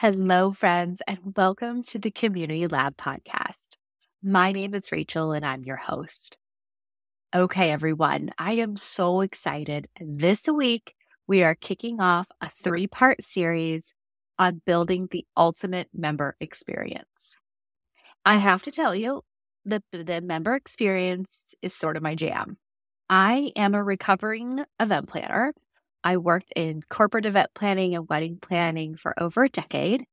Hello, friends, and welcome to the Community Lab podcast. My name is Rachel, and I'm your host. Okay, everyone, I am so excited. This week, we are kicking off a three part series on building the ultimate member experience. I have to tell you, the, the member experience is sort of my jam. I am a recovering event planner. I worked in corporate event planning and wedding planning for over a decade.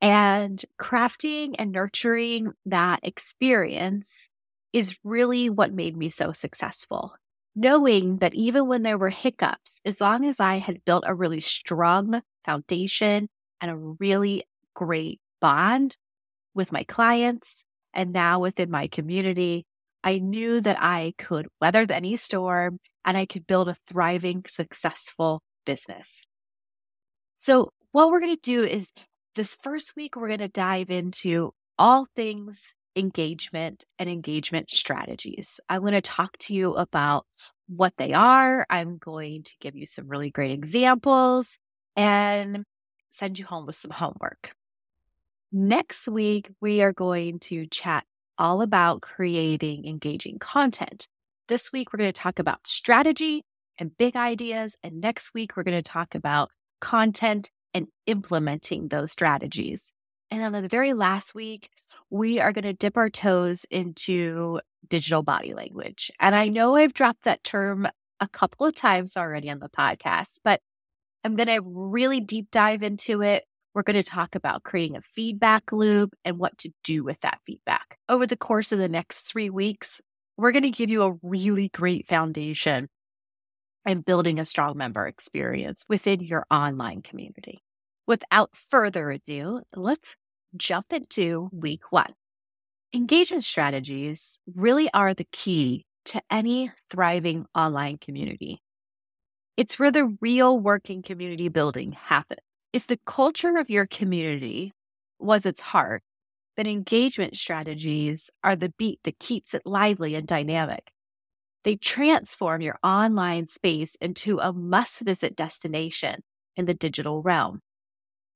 And crafting and nurturing that experience is really what made me so successful. Knowing that even when there were hiccups, as long as I had built a really strong foundation and a really great bond with my clients and now within my community, I knew that I could weather any storm and I could build a thriving, successful business. So, what we're going to do is this first week, we're going to dive into all things engagement and engagement strategies. I'm going to talk to you about what they are. I'm going to give you some really great examples and send you home with some homework. Next week, we are going to chat all about creating engaging content. This week, we're going to talk about strategy and big ideas. And next week, we're going to talk about content and implementing those strategies. And then the very last week, we are going to dip our toes into digital body language. And I know I've dropped that term a couple of times already on the podcast, but I'm going to really deep dive into it. We're going to talk about creating a feedback loop and what to do with that feedback. Over the course of the next three weeks, we're going to give you a really great foundation and building a strong member experience within your online community. Without further ado, let's jump into week one. Engagement strategies really are the key to any thriving online community. It's where the real working community building happens. If the culture of your community was its heart, then engagement strategies are the beat that keeps it lively and dynamic. They transform your online space into a must visit destination in the digital realm.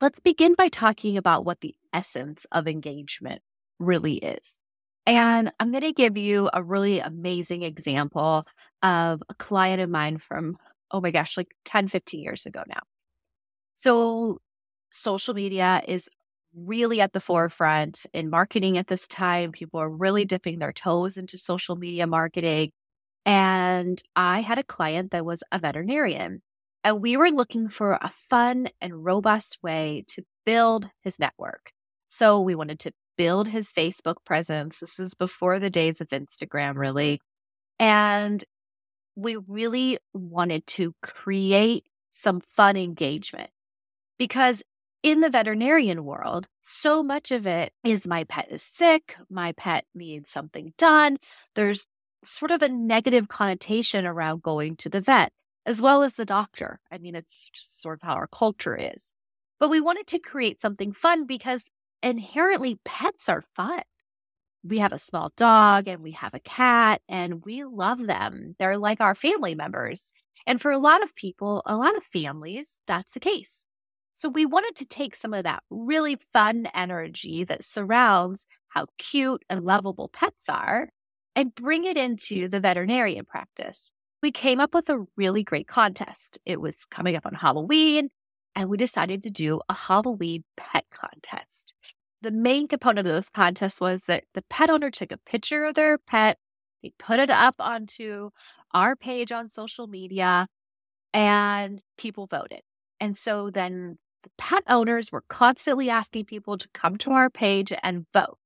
Let's begin by talking about what the essence of engagement really is. And I'm going to give you a really amazing example of a client of mine from, oh my gosh, like 10, 15 years ago now. So, social media is really at the forefront in marketing at this time. People are really dipping their toes into social media marketing. And I had a client that was a veterinarian, and we were looking for a fun and robust way to build his network. So we wanted to build his Facebook presence. This is before the days of Instagram, really. And we really wanted to create some fun engagement because in the veterinarian world, so much of it is my pet is sick, my pet needs something done. There's sort of a negative connotation around going to the vet, as well as the doctor. I mean, it's just sort of how our culture is. But we wanted to create something fun because inherently pets are fun. We have a small dog and we have a cat and we love them. They're like our family members. And for a lot of people, a lot of families, that's the case. So we wanted to take some of that really fun energy that surrounds how cute and lovable pets are and bring it into the veterinarian practice. We came up with a really great contest. It was coming up on Halloween, and we decided to do a Halloween pet contest. The main component of this contest was that the pet owner took a picture of their pet, they put it up onto our page on social media, and people voted. And so then the pet owners were constantly asking people to come to our page and vote.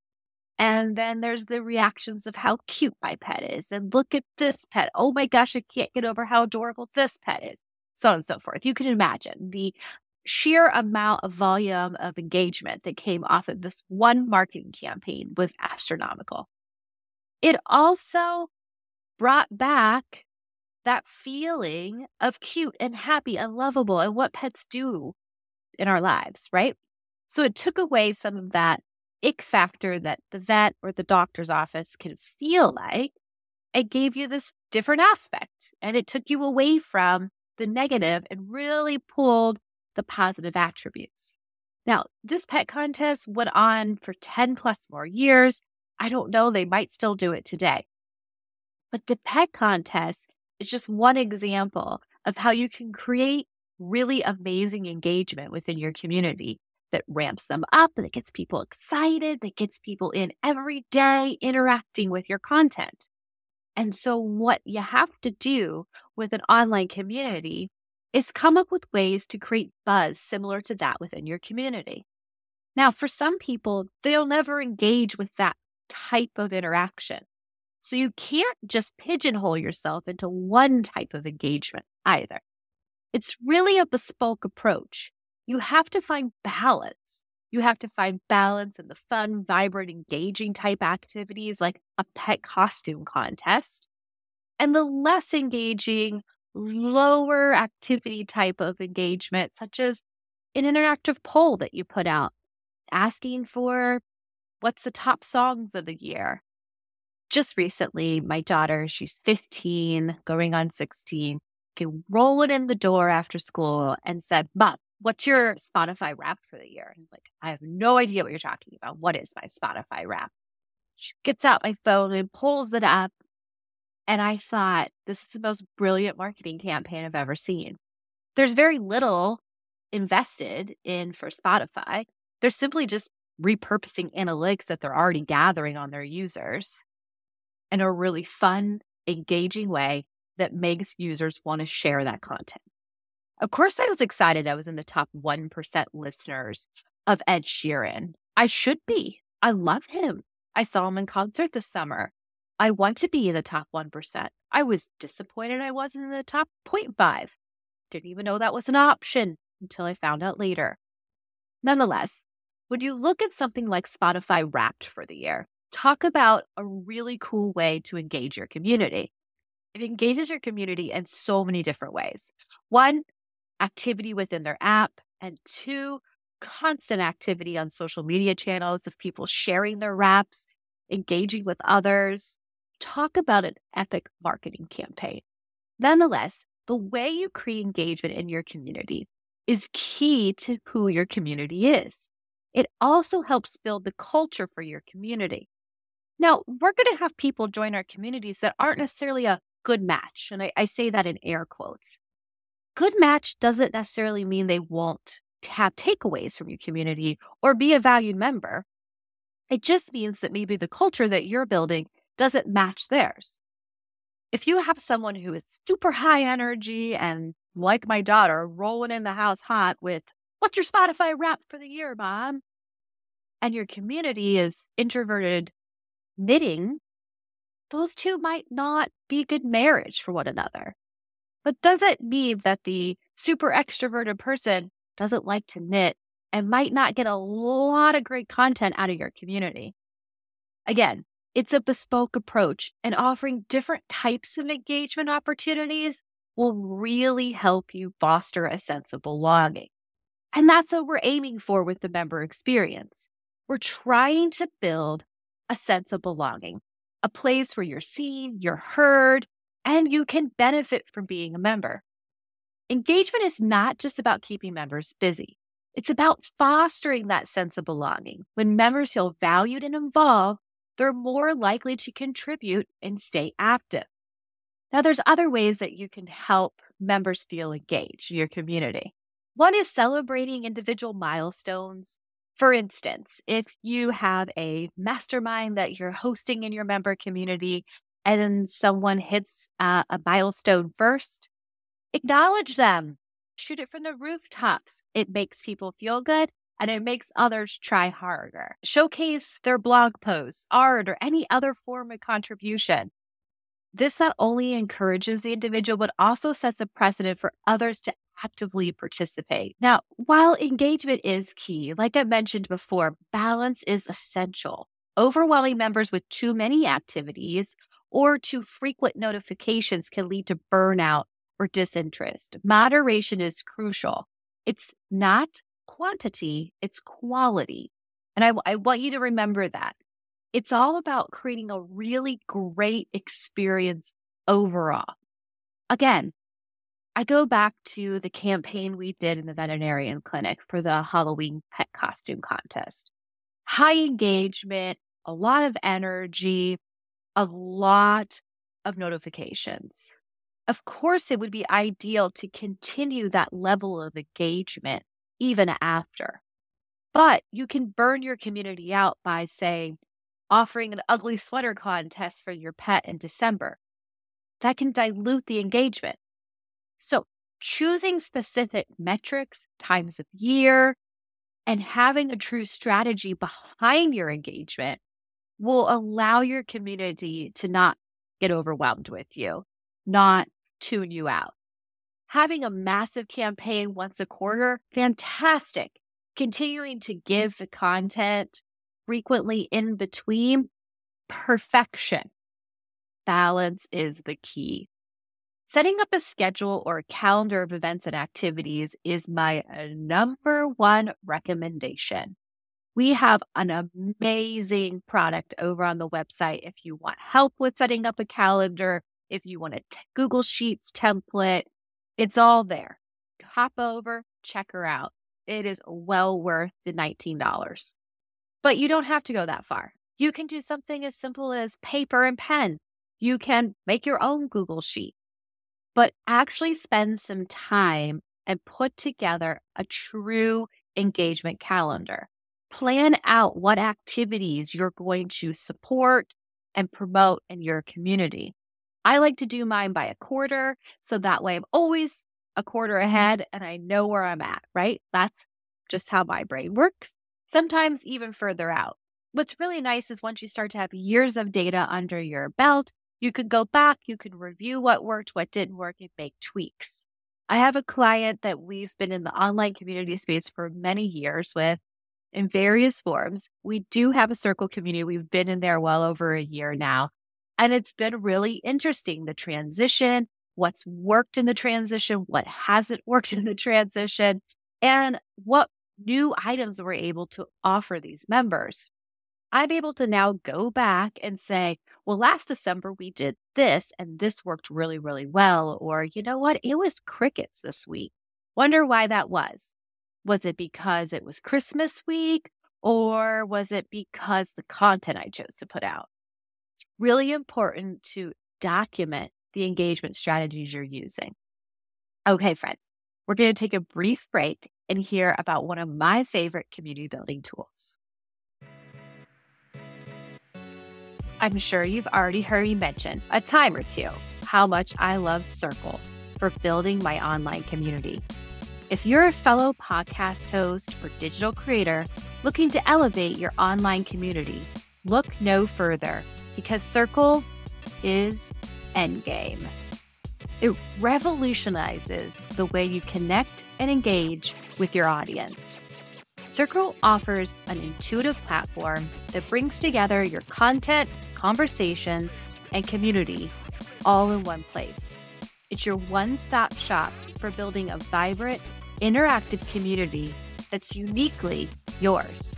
And then there's the reactions of how cute my pet is. And look at this pet. Oh my gosh, I can't get over how adorable this pet is. So on and so forth. You can imagine the sheer amount of volume of engagement that came off of this one marketing campaign was astronomical. It also brought back that feeling of cute and happy and lovable and what pets do in our lives, right? So it took away some of that ick factor that the vet or the doctor's office can feel like, it gave you this different aspect and it took you away from the negative and really pulled the positive attributes. Now, this pet contest went on for 10 plus more years. I don't know, they might still do it today. But the pet contest is just one example of how you can create really amazing engagement within your community that ramps them up, that gets people excited, that gets people in every day interacting with your content. And so, what you have to do with an online community is come up with ways to create buzz similar to that within your community. Now, for some people, they'll never engage with that type of interaction. So, you can't just pigeonhole yourself into one type of engagement either. It's really a bespoke approach you have to find balance. You have to find balance in the fun, vibrant, engaging type activities like a pet costume contest and the less engaging, lower activity type of engagement, such as an interactive poll that you put out asking for what's the top songs of the year. Just recently, my daughter, she's 15, going on 16, came rolling in the door after school and said, Mom, what's your Spotify wrap for the year? And I'm like, I have no idea what you're talking about. What is my Spotify wrap? She gets out my phone and pulls it up. And I thought, this is the most brilliant marketing campaign I've ever seen. There's very little invested in for Spotify. They're simply just repurposing analytics that they're already gathering on their users in a really fun, engaging way that makes users want to share that content. Of course, I was excited I was in the top 1% listeners of Ed Sheeran. I should be. I love him. I saw him in concert this summer. I want to be in the top 1%. I was disappointed I wasn't in the top 0.5. Didn't even know that was an option until I found out later. Nonetheless, when you look at something like Spotify Wrapped for the year, talk about a really cool way to engage your community. It engages your community in so many different ways. One, activity within their app, and two, constant activity on social media channels of people sharing their wraps, engaging with others. Talk about an epic marketing campaign. Nonetheless, the way you create engagement in your community is key to who your community is. It also helps build the culture for your community. Now, we're going to have people join our communities that aren't necessarily a good match. And I, I say that in air quotes good match doesn't necessarily mean they won't have takeaways from your community or be a valued member. It just means that maybe the culture that you're building doesn't match theirs. If you have someone who is super high energy and, like my daughter, rolling in the house hot with, What's your Spotify wrap for the year, mom? And your community is introverted knitting, those two might not be good marriage for one another. But does it mean that the super extroverted person doesn't like to knit and might not get a lot of great content out of your community? Again, it's a bespoke approach, and offering different types of engagement opportunities will really help you foster a sense of belonging. And that's what we're aiming for with the member experience. We're trying to build a sense of belonging, a place where you're seen, you're heard, and you can benefit from being a member. Engagement is not just about keeping members busy. It's about fostering that sense of belonging. When members feel valued and involved, they're more likely to contribute and stay active. Now, there's other ways that you can help members feel engaged in your community. One is celebrating individual milestones. For instance, if you have a mastermind that you're hosting in your member community and then someone hits uh, a milestone first, acknowledge them. Shoot it from the rooftops. It makes people feel good and it makes others try harder. Showcase their blog posts, art, or any other form of contribution. This not only encourages the individual, but also sets a precedent for others to actively participate. Now, while engagement is key, like I mentioned before, balance is essential. Overwhelming members with too many activities or too frequent notifications can lead to burnout or disinterest. Moderation is crucial. It's not quantity, it's quality. And I, I want you to remember that. It's all about creating a really great experience overall. Again, I go back to the campaign we did in the veterinarian clinic for the Halloween pet costume contest. High engagement, a lot of energy, a lot of notifications. Of course, it would be ideal to continue that level of engagement even after. But you can burn your community out by, say, offering an ugly sweater contest for your pet in December. That can dilute the engagement. So, choosing specific metrics, times of year, and having a true strategy behind your engagement will allow your community to not get overwhelmed with you, not tune you out. Having a massive campaign once a quarter, fantastic. Continuing to give the content frequently in between, perfection. Balance is the key. Setting up a schedule or a calendar of events and activities is my uh, number one recommendation. We have an amazing product over on the website if you want help with setting up a calendar, if you want a t- Google Sheets template, it's all there. Hop over, check her out. It is well worth the $19. But you don't have to go that far. You can do something as simple as paper and pen. You can make your own Google Sheet, but actually spend some time and put together a true engagement calendar plan out what activities you're going to support and promote in your community. I like to do mine by a quarter. So that way I'm always a quarter mm-hmm. ahead and I know where I'm at, right? That's just how my brain works. Sometimes even further out. What's really nice is once you start to have years of data under your belt, you could go back, you can review what worked, what didn't work, and make tweaks. I have a client that we've been in the online community space for many years with, in various forms. We do have a circle community. We've been in there well over a year now. And it's been really interesting the transition, what's worked in the transition, what hasn't worked in the transition, and what new items we're able to offer these members. I'm able to now go back and say, well, last December we did this and this worked really, really well. Or, you know what? It was crickets this week. Wonder why that was. Was it because it was Christmas week or was it because the content I chose to put out? It's really important to document the engagement strategies you're using. Okay, friends, we're going to take a brief break and hear about one of my favorite community building tools. I'm sure you've already heard me mention a time or two how much I love Circle for building my online community. If you're a fellow podcast host or digital creator looking to elevate your online community, look no further because Circle is endgame. It revolutionizes the way you connect and engage with your audience. Circle offers an intuitive platform that brings together your content, conversations, and community all in one place. It's your one stop shop for building a vibrant, interactive community that's uniquely yours.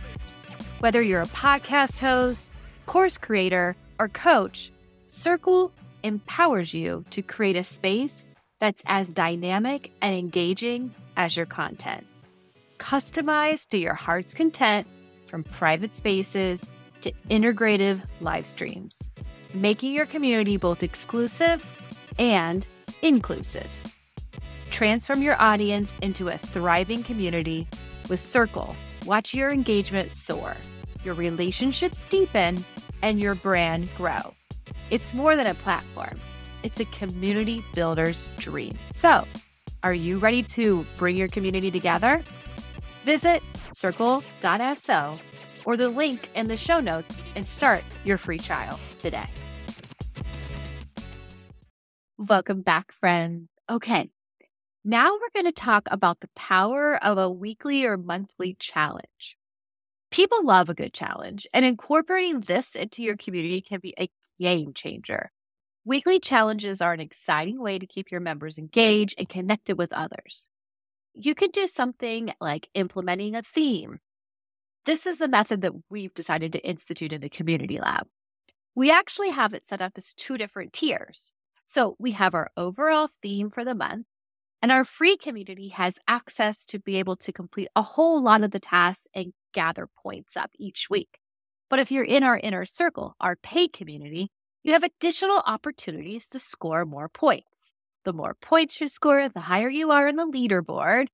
Whether you're a podcast host, course creator, or coach, Circle empowers you to create a space that's as dynamic and engaging as your content. Customized to your heart's content from private spaces to integrative live streams, making your community both exclusive and inclusive. Transform your audience into a thriving community with Circle. Watch your engagement soar, your relationships deepen, and your brand grow. It's more than a platform, it's a community builder's dream. So, are you ready to bring your community together? Visit circle.so or the link in the show notes and start your free trial today. Welcome back, friend. Okay, now we're going to talk about the power of a weekly or monthly challenge. People love a good challenge, and incorporating this into your community can be a game changer. Weekly challenges are an exciting way to keep your members engaged and connected with others. You could do something like implementing a theme. This is the method that we've decided to institute in the Community Lab. We actually have it set up as two different tiers. So we have our overall theme for the month, And our free community has access to be able to complete a whole lot of the tasks and gather points up each week. But if you're in our inner circle, our paid community, you have additional opportunities to score more points. The more points you score, the higher you are in the leaderboard,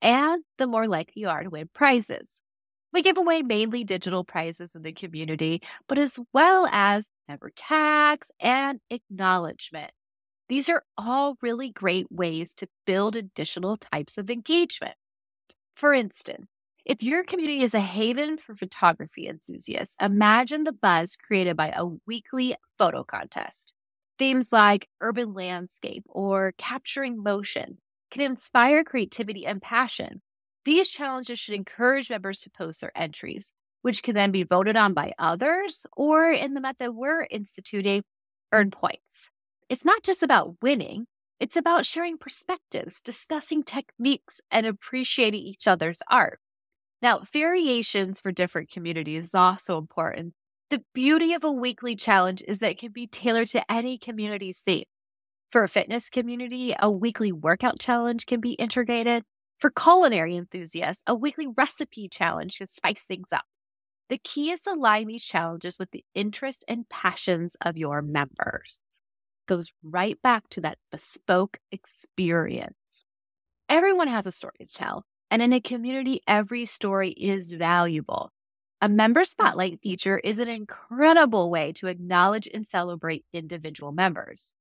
and the more likely you are to win prizes. We give away mainly digital prizes in the community, but as well as member tags and acknowledgement. These are all really great ways to build additional types of engagement. For instance, if your community is a haven for photography enthusiasts, imagine the buzz created by a weekly photo contest. Themes like urban landscape or capturing motion can inspire creativity and passion. These challenges should encourage members to post their entries, which can then be voted on by others or in the method we're instituting, earn points. It's not just about winning, it's about sharing perspectives, discussing techniques, and appreciating each other's art. Now, variations for different communities is also important. The beauty of a weekly challenge is that it can be tailored to any community's theme. For a fitness community, a weekly workout challenge can be integrated. For culinary enthusiasts, a weekly recipe challenge can spice things up. The key is to align these challenges with the interests and passions of your members. Goes right back to that bespoke experience. Everyone has a story to tell, and in a community, every story is valuable. A member spotlight feature is an incredible way to acknowledge and celebrate individual members.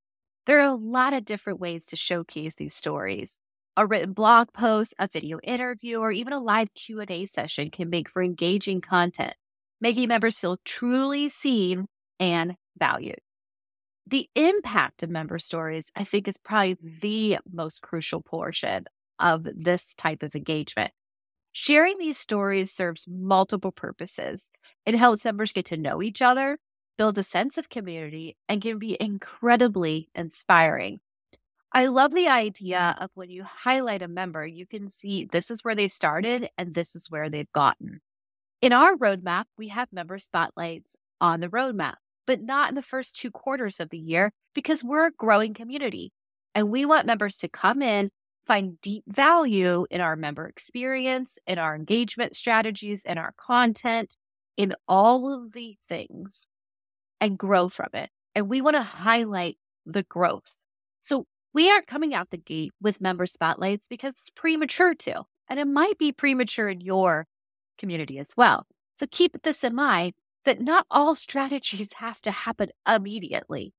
There are a lot of different ways to showcase these stories. A written blog post, a video interview, or even a live Q&A session can make for engaging content, making members feel truly seen and valued. The impact of member stories, I think, is probably the most crucial portion of this type of engagement. Sharing these stories serves multiple purposes. It helps members get to know each other, builds a sense of community, and can be incredibly inspiring. I love the idea of when you highlight a member, you can see this is where they started and this is where they've gotten. In our roadmap, we have member spotlights on the roadmap, but not in the first two quarters of the year because we're a growing community and we want members to come in, find deep value in our member experience, in our engagement strategies, in our content, in all of the things and grow from it. And we want to highlight the growth. So we aren't coming out the gate with member spotlights because it's premature to, and it might be premature in your community as well. So keep this in mind that not all strategies have to happen immediately.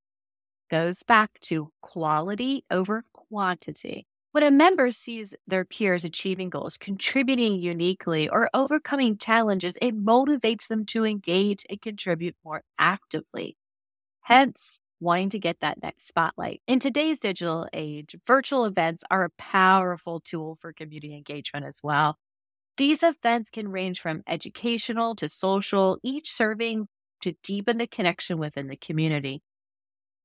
Goes back to quality over quantity. When a member sees their peers achieving goals, contributing uniquely, or overcoming challenges, it motivates them to engage and contribute more actively. Hence, wanting to get that next spotlight. In today's digital age, virtual events are a powerful tool for community engagement as well. These events can range from educational to social, each serving to deepen the connection within the community.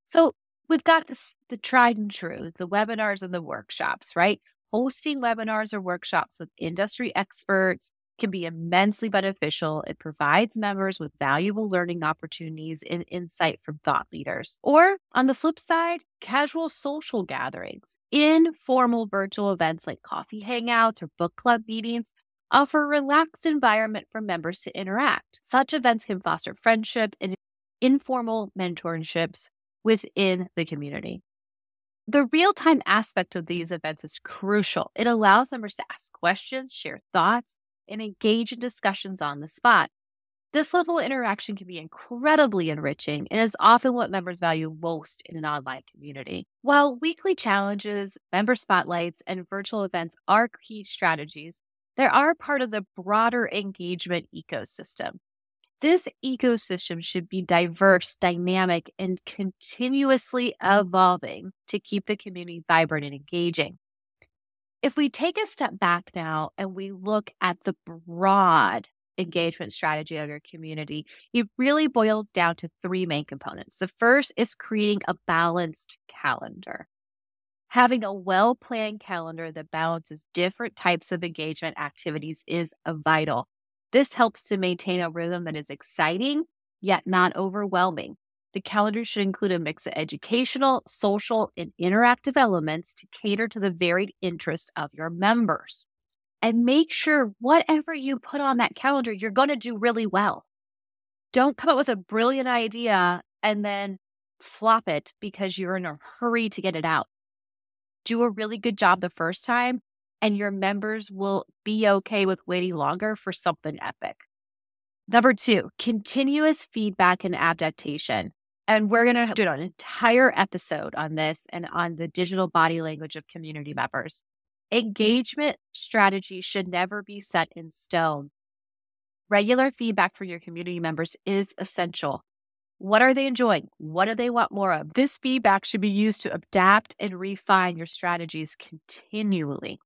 So, we've got this, the tried and true, the webinars and the workshops, right? Hosting webinars or workshops with industry experts can be immensely beneficial. It provides members with valuable learning opportunities and insight from thought leaders. Or on the flip side, casual social gatherings, informal virtual events like coffee hangouts or book club meetings offer a relaxed environment for members to interact. Such events can foster friendship and informal mentorships within the community. The real time aspect of these events is crucial. It allows members to ask questions, share thoughts, and engage in discussions on the spot. This level of interaction can be incredibly enriching and is often what members value most in an online community. While weekly challenges, member spotlights, and virtual events are key strategies, they are part of the broader engagement ecosystem. This ecosystem should be diverse, dynamic, and continuously evolving to keep the community vibrant and engaging. If we take a step back now and we look at the broad engagement strategy of your community, it really boils down to three main components. The first is creating a balanced calendar. Having a well planned calendar that balances different types of engagement activities is vital. This helps to maintain a rhythm that is exciting, yet not overwhelming. The calendar should include a mix of educational, social, and interactive elements to cater to the varied interests of your members. And make sure whatever you put on that calendar, you're going to do really well. Don't come up with a brilliant idea and then flop it because you're in a hurry to get it out. Do a really good job the first time, and your members will be okay with waiting longer for something epic. Number two, continuous feedback and adaptation. And we're going to do an entire episode on this and on the digital body language of community members. Engagement strategy should never be set in stone. Regular feedback for your community members is essential. What are they enjoying? What do they want more of? This feedback should be used to adapt and refine your strategies continually.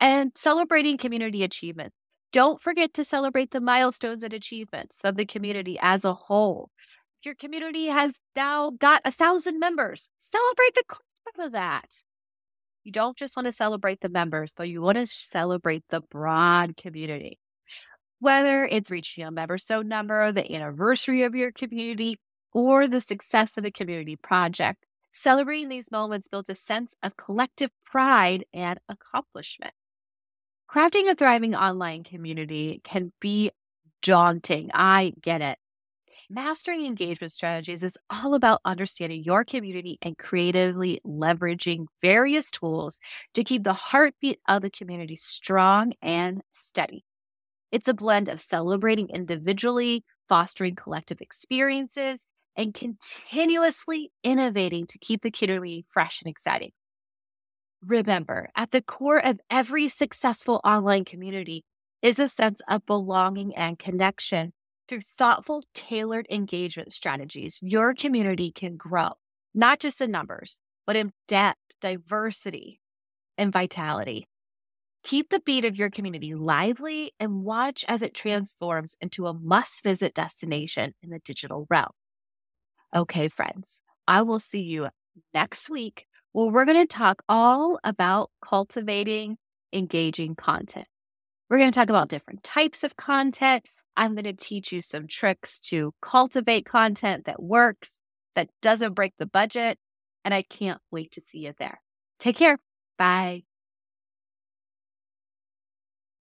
And celebrating community achievements. Don't forget to celebrate the milestones and achievements of the community as a whole. Your community has now got a thousand members. Celebrate the crap of that. You don't just want to celebrate the members, but you want to celebrate the broad community whether it's reaching a member so number, the anniversary of your community, or the success of a community project. Celebrating these moments builds a sense of collective pride and accomplishment. Crafting a thriving online community can be daunting. I get it. Mastering engagement strategies is all about understanding your community and creatively leveraging various tools to keep the heartbeat of the community strong and steady. It's a blend of celebrating individually, fostering collective experiences, and continuously innovating to keep the community fresh and exciting. Remember, at the core of every successful online community is a sense of belonging and connection. Through thoughtful, tailored engagement strategies, your community can grow, not just in numbers, but in depth, diversity, and vitality. Keep the beat of your community lively and watch as it transforms into a must visit destination in the digital realm. Okay, friends, I will see you next week where we're going to talk all about cultivating engaging content. We're going to talk about different types of content. I'm going to teach you some tricks to cultivate content that works, that doesn't break the budget. And I can't wait to see you there. Take care. Bye.